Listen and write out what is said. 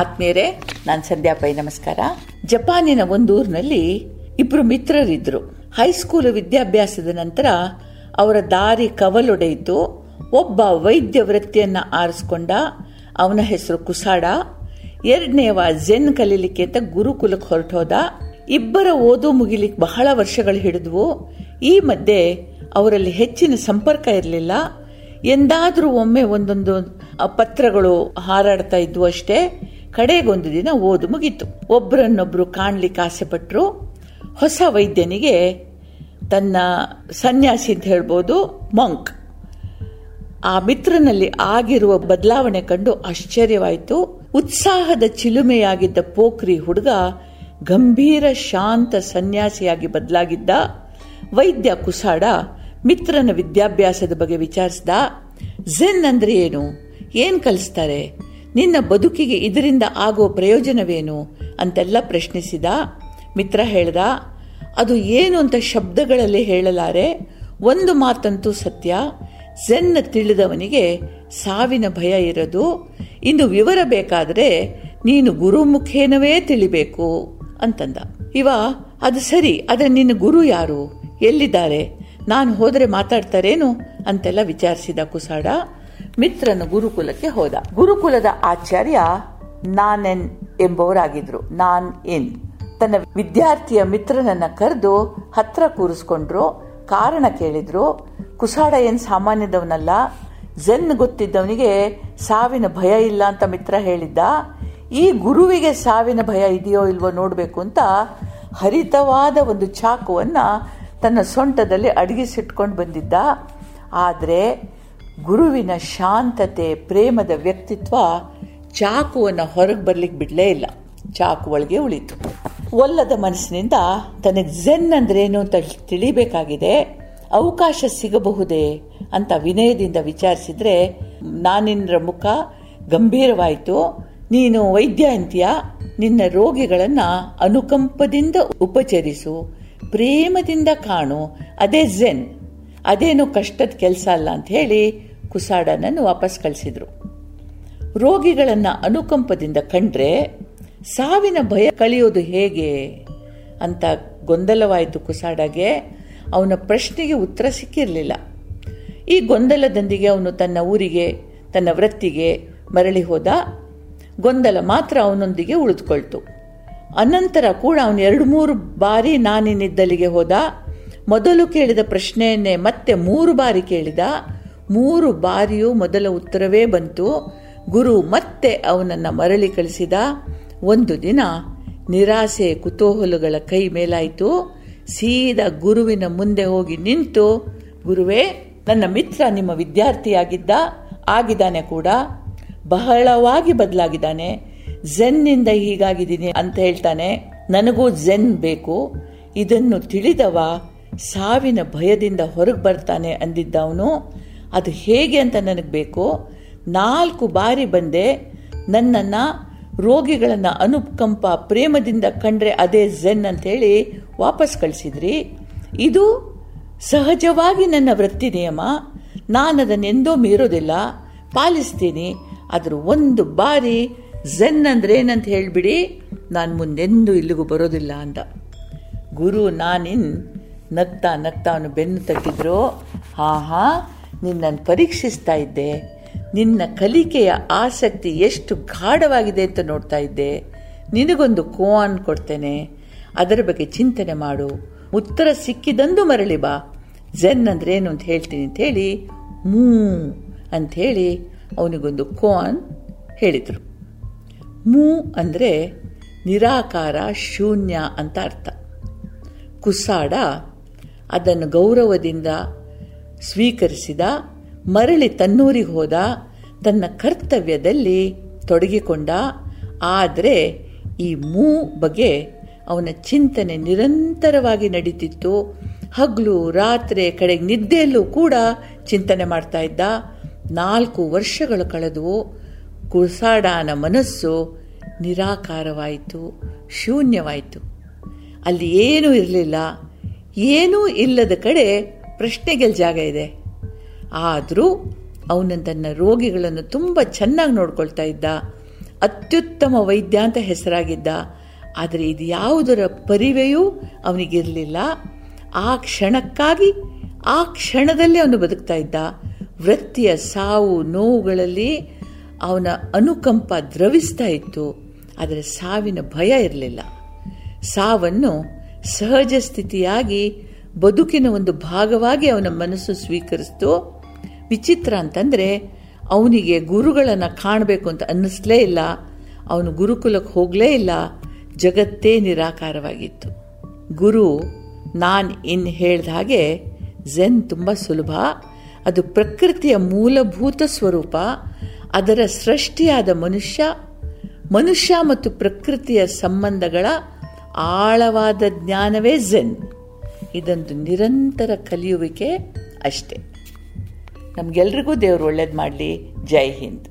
ಆತ್ಮೀಯರೇ, ನಾನು ಸಂಧ್ಯಾ ಪೈ, ನಮಸ್ಕಾರ. ಜಪಾನಿನ ಒಂದೂರಿನಲ್ಲಿ ಇಬ್ರು ಮಿತ್ರರಿದ್ರು. ಹೈಸ್ಕೂಲ್ ವಿದ್ಯಾಭ್ಯಾಸದ ನಂತರ ಅವರ ದಾರಿ ಕವಲೊಡೆಯಿತು ಒಬ್ಬ ವೈದ್ಯ ವೃತ್ತಿಯನ್ನ ಆರಿಸ್ಕೊಂಡ, ಅವನ ಹೆಸರು ಕುಸಾಡ. ಎರಡನೇವ ಜೆನ್ ಕಲೀಲಿಕ್ಕೆ ಅಂತ ಗುರುಕುಲಕ್ಕೆ ಹೊರಟೋದ ಇಬ್ಬರ ಓದು ಮುಗಿಲಿಕ್ಕೆ ಬಹಳ ವರ್ಷಗಳು ಹಿಡಿದ್ವು. ಈ ಮಧ್ಯೆ ಅವರಲ್ಲಿ ಹೆಚ್ಚಿನ ಸಂಪರ್ಕ ಇರಲಿಲ್ಲ. ಎಂದಾದರೂ ಒಮ್ಮೆ ಒಂದೊಂದು ಪತ್ರಗಳು ಹಾರಾಡ್ತಾ ಇದ್ವು ಅಷ್ಟೇ. ಕಡೆಗೊಂದು ದಿನ ಓದು ಮುಗೀತು. ಒಬ್ಬರನ್ನೊಬ್ರು ಕಾಣ್ಲಿಕ್ಕೆ ಆಸೆ ಪಟ್ರು. ಹೊಸ ವೈದ್ಯನಿಗೆ ತನ್ನ ಸನ್ಯಾಸಿ ಅಂತ ಹೇಳ್ಬೋದು, ಮಂಕ್. ಆ ಮಿತ್ರನಲ್ಲಿ ಆಗಿರುವ ಬದಲಾವಣೆ ಕಂಡು ಆಶ್ಚರ್ಯವಾಯಿತು. ಉತ್ಸಾಹದ ಚಿಲುಮೆಯಾಗಿದ್ದ ಪೋಖ್ರಿ ಹುಡುಗ ಗಂಭೀರ, ಶಾಂತ ಸನ್ಯಾಸಿಯಾಗಿ ಬದಲಾಗಿದ್ದ. ವೈದ್ಯ ಕುಸಾಡ ಮಿತ್ರನ ವಿದ್ಯಾಭ್ಯಾಸದ ಬಗ್ಗೆ ವಿಚಾರಿಸಿದ. ಝೆನ್ ಅಂದ್ರೆ ಏನು? ಏನ್ ಕಲಿಸ್ತಾರೆ? ನಿನ್ನ ಬದುಕಿಗೆ ಇದರಿಂದ ಆಗುವ ಪ್ರಯೋಜನವೇನು? ಅಂತೆಲ್ಲ ಪ್ರಶ್ನಿಸಿದ. ಮಿತ್ರ ಹೇಳ್ದ, ಅದು ಏನು ಅಂತ ಶಬ್ದಗಳಲ್ಲಿ ಹೇಳಲಾರೆ. ಒಂದು ಮಾತಂತೂ ಸತ್ಯ. ಝೆನ್ ತಿಳಿದವನಿಗೆ ಸಾವಿನ ಭಯ ಇರದು. ಇಂದು ವಿವರ ಬೇಕಾದರೆ ನೀನು ಗುರುಮುಖೇನವೇ ತಿಳಿಬೇಕು ಅಂತಂದ. ಇವ, ಅದು ಸರಿ, ಆದರೆ ನಿನ್ನ ಗುರು ಯಾರು? ಎಲ್ಲಿದ್ದಾರೆ? ನಾನು ಹೋದರೆ ಮಾತಾಡ್ತಾರೇನು? ಅಂತೆಲ್ಲ ವಿಚಾರಿಸಿದ ಕುಸಾಡ. ಮಿತ್ರನ ಗುರುಕುಲಕ್ಕೆ ಹೋದ. ಗುರುಕುಲದ ಆಚಾರ್ಯ ನಾನೆನ್ ಎಂಬವರಾಗಿದ್ರು. ನಾನ್ ಎನ್. ತನ್ನ ವಿದ್ಯಾರ್ಥಿಯ ಮಿತ್ರನನ್ನ ಕರೆದು ಹತ್ರ ಕೂರಿಸ್ಕೊಂಡ್ರು. ಕಾರಣ ಕೇಳಿದ್ರು, ಕುಸಾಡ ಏನ್ ಸಾಮಾನ್ಯದವನಲ್ಲ. ಜೆನ್ ಗೊತ್ತಿದ್ದವನಿಗೆ ಸಾವಿನ ಭಯ ಇಲ್ಲ ಅಂತ ಮಿತ್ರ ಹೇಳಿದ್ದ. ಈ ಗುರುವಿಗೆ ಸಾವಿನ ಭಯ ಇದೆಯೋ ಇಲ್ವೋ ನೋಡ್ಬೇಕು ಅಂತ ಹರಿತವಾದ ಒಂದು ಚಾಕುವನ್ನ ತನ್ನ ಸೊಂಟದಲ್ಲಿ ಅಡಗಿಸಿಟ್ಕೊಂಡು ಬಂದಿದ್ದ. ಆದರೆ ಗುರುವಿನ ಶಾಂತತೆ, ಪ್ರೇಮದ ವ್ಯಕ್ತಿತ್ವ ಚಾಕುವನ್ನು ಹೊರಗೆ ಬರ್ಲಿಕ್ಕೆ ಬಿಡಲೇ ಇಲ್ಲ. ಚಾಕು ಒಳಗೆ ಉಳಿತು. ಒಲ್ಲದ ಮನಸ್ಸಿನಿಂದ ತನಗೆ ಝೆನ್ ಅಂದ್ರೇನು ಅಂತ ತಿಳಿಬೇಕಾಗಿದೆ. ಅವಕಾಶ ಸಿಗಬಹುದೇ ಅಂತ ವಿನಯದಿಂದ ವಿಚಾರಿಸಿದ್ರೆ, ನಾನಿನ್ರ ಮುಖ ಗಂಭೀರವಾಯಿತು. ನೀನು ವೈದ್ಯ ಅಂತೀಯ ನಿನ್ನ ರೋಗಿಗಳನ್ನ ಅನುಕಂಪದಿಂದ ಉಪಚರಿಸು, ಪ್ರೇಮದಿಂದ ಕಾಣು, ಅದೇ ಝೆನ್. ಅದೇನು ಕಷ್ಟದ ಕೆಲಸ ಅಲ್ಲ ಅಂತ ಹೇಳಿ ಕುಸಾಡನನ್ನು ವಾಪಸ್ ಕಳಿಸಿದ್ರು. ರೋಗಿಗಳನ್ನು ಅನುಕಂಪದಿಂದ ಕಂಡ್ರೆ ಸಾವಿನ ಭಯ ಕಳೆಯೋದು ಹೇಗೆ ಅಂತ ಗೊಂದಲವಾಯಿತು ಕುಸಾಡಗೆ. ಅವನ ಪ್ರಶ್ನೆಗೆ ಉತ್ತರ ಸಿಕ್ಕಿರಲಿಲ್ಲ. ಈ ಗೊಂದಲದೊಂದಿಗೆ ಅವನು ತನ್ನ ಊರಿಗೆ, ತನ್ನ ವೃತ್ತಿಗೆ ಮರಳಿ ಹೋದ. ಗೊಂದಲ ಮಾತ್ರ ಅವನೊಂದಿಗೆ ಉಳಿದುಕೊಳ್ತು. ಅನಂತರ ಕೂಡ ಅವನು ಎರಡು ಮೂರು ಬಾರಿ ನಾನಿನಿದ್ದಲಿಗೆ ಹೋದ. ಮೊದಲು ಕೇಳಿದ ಪ್ರಶ್ನೆಯನ್ನೇ ಮತ್ತೆ ಮೂರು ಬಾರಿ ಕೇಳಿದ. ಮೂರು ಬಾರಿಯೂ ಮೊದಲ ಉತ್ತರವೇ ಬಂತು, ಗುರು ಮತ್ತೆ ಅವನನ್ನ ಮರಳಿ ಕಳಿಸಿದ. ಒಂದು ದಿನ ನಿರಾಸೆ ಕುತೂಹಲಗಳ ಕೈ ಮೇಲಾಯಿತು. ಸೀದಾ ಗುರುವಿನ ಮುಂದೆ ಹೋಗಿ ನಿಂತು, ಗುರುವೇ, ನನ್ನ ಮಿತ್ರ ನಿಮ್ಮ ವಿದ್ಯಾರ್ಥಿಯಾಗಿದ್ದ, ಆಗಿದ್ದಾನೆ ಕೂಡ. ಬಹಳವಾಗಿ ಬದಲಾಗಿದ್ದಾನೆ. ಝೆನ್ನಿಂದ ಹೀಗಾಗಿದ್ದೀನಿ ಅಂತ ಹೇಳ್ತಾನೆ. ನನಗೂ ಝೆನ್ ಬೇಕು. ಇದನ್ನು ತಿಳಿದವ ಸಾವಿನ ಭಯದಿಂದ ಹೊರಗೆ ಬರ್ತಾನೆ ಅಂದಿದ್ದವನು. ಅದು ಹೇಗೆ ಅಂತ ನನಗೆ ಬೇಕು? ನಾಲ್ಕು ಬಾರಿ ಬಂದೆ, ನನ್ನನ್ನು ರೋಗಿಗಳನ್ನು ಅನುಕಂಪ ಪ್ರೇಮದಿಂದ ಕಂಡ್ರೆ ಅದೇ ಝೆನ್ ಅಂತ ಹೇಳಿ ವಾಪಸ್ ಕಳಿಸಿದ್ರಿ. ಇದು ಸಹಜವಾಗಿ ನನ್ನ ವೃತ್ತಿ ನಿಯಮ. ನಾನು ಅದನ್ನೆಂದೋ ಮೀರೋದಿಲ್ಲ. ಪಾಲಿಸ್ತೀನಿ. ಆದರೂ ಒಂದು ಬಾರಿ ಝೆನ್ ಅಂದ್ರೆ ಏನಂತ ಹೇಳಿಬಿಡಿ, ನಾನು ಮುಂದೆಂದೂ ಇಲ್ಲಿಗೂ ಬರೋದಿಲ್ಲ ಅಂದ ಗುರು ನಾನಿನ್ ನಗ್ತಾ ನಗ್ತಾ ಅವನು ಬೆನ್ನು ತಟ್ಟಿದ್ರು ಹಾ ಹಾ ನಿನ್ನನ್ನು ಪರೀಕ್ಷಿಸ್ತಾ ಇದ್ದೆ. ನಿನ್ನ ಕಲಿಕೆಯ ಆಸಕ್ತಿ ಎಷ್ಟು ಗಾಢವಾಗಿದೆ ಅಂತ ನೋಡ್ತಾ ಇದ್ದೆ. ನಿನಗೊಂದು ಕೋನ್ ಕೊಡ್ತೇನೆ. ಅದರ ಬಗ್ಗೆ ಚಿಂತನೆ ಮಾಡು. ಉತ್ತರ ಸಿಕ್ಕಿದಂದು ಮರಳಿ ಬಾ. ಝೆನ್ ಅಂದ್ರೆ ಏನು ಅಂತ ಹೇಳ್ತೀನಿ ಅಂತ ಹೇಳಿ, ಮೂ ಅಂತ ಹೇಳಿ ಅವನಿಗೊಂದು ಕೋನ್ ಹೇಳಿದರು. ಮೂ ಅಂದರೆ ನಿರಾಕಾರ ಶೂನ್ಯ ಅಂತ ಅರ್ಥ. ಕುಸಾಡ ಅದನ್ನು ಗೌರವದಿಂದ ಸ್ವೀಕರಿಸಿದ, ಮರಳಿ ತನ್ನೂರಿಗೆ ಹೋದ, ತನ್ನ ಕರ್ತವ್ಯದಲ್ಲಿ ತೊಡಗಿಕೊಂಡ. ಆದರೆ ಈ ಮೂ ಬಗ್ಗೆ ಅವನ ಚಿಂತನೆ ನಿರಂತರವಾಗಿ ನಡೀತಿತ್ತು. ಹಗಲು ರಾತ್ರಿ ಕಡೆಗೆ ನಿದ್ದೆಯಲ್ಲೂ ಕೂಡ ಚಿಂತನೆ ಮಾಡ್ತಾ ಇದ್ದ. ನಾಲ್ಕು ವರ್ಷಗಳು ಕಳೆದವು ಕುಸಾಡಾನ ಮನಸ್ಸು ನಿರಾಕಾರವಾಯಿತು, ಶೂನ್ಯವಾಯಿತು. ಅಲ್ಲಿ ಏನೂ ಇರಲಿಲ್ಲ. ಏನೂ ಇಲ್ಲದ ಕಡೆ ಪ್ರಶ್ನೆಗಳ ಜಾಗ ಇದೆ. ಆದರೂ ಅವನು ತನ್ನ ರೋಗಿಗಳನ್ನು ತುಂಬ ಚೆನ್ನಾಗಿ ನೋಡ್ಕೊಳ್ತಾ ಇದ್ದ. ಅತ್ಯುತ್ತಮ ವೈದ್ಯ ಅಂತ ಹೆಸರಾಗಿದ್ದ. ಆದರೆ ಇದು ಯಾವುದರ ಪರಿವೆಯೂ ಅವನಿಗಿರಲಿಲ್ಲ. ಆ ಕ್ಷಣಕ್ಕಾಗಿ, ಆ ಕ್ಷಣದಲ್ಲೇ ಅವನು ಬದುಕ್ತಾ ಇದ್ದ. ವೃತ್ತಿಯ ಸಾವು, ನೋವುಗಳಲ್ಲಿ ಅವನ ಅನುಕಂಪ ದ್ರವಿಸ್ತಾ ಇತ್ತು. ಆದರೆ ಸಾವಿನ ಭಯ ಇರಲಿಲ್ಲ. ಸಾವನ್ನು ಸಹಜ ಸ್ಥಿತಿಯಾಗಿ ಬದುಕಿನ ಒಂದು ಭಾಗವಾಗಿ ಅವನ ಮನಸ್ಸು ಸ್ವೀಕರಿಸ್ತು. ವಿಚಿತ್ರ ಅಂತಂದರೆ ಅವನಿಗೆ ಗುರುಗಳನ್ನು ಕಾಣಬೇಕು ಅಂತ ಅನ್ನಿಸ್ಲೇ ಇಲ್ಲ. ಅವನು ಗುರುಕುಲಕ್ಕೆ ಹೋಗಲೇ ಇಲ್ಲ. ಜಗತ್ತೇ ನಿರಾಕಾರವಾಗಿತ್ತು. ಗುರು, ನಾನು ಇನ್ನು ಹೇಳ್ದ ಹಾಗೆ ಝೆನ್ ತುಂಬ ಸುಲಭ. ಅದು ಪ್ರಕೃತಿಯ ಮೂಲಭೂತ ಸ್ವರೂಪ. ಅದರ ಸೃಷ್ಟಿಯಾದ ಮನುಷ್ಯ ಮನುಷ್ಯ ಮತ್ತು ಪ್ರಕೃತಿಯ ಸಂಬಂಧಗಳ ಆಳವಾದ ಜ್ಞಾನವೇ ಝೆನ್. ಇದೊಂದು ನಿರಂತರ ಕಲಿಯುವಿಕೆ ಅಷ್ಟೆ. ನಮಗೆಲ್ರಿಗೂ ದೇವರು ಒಳ್ಳೇದು ಮಾಡಲಿ. ಜೈ ಹಿಂದ್.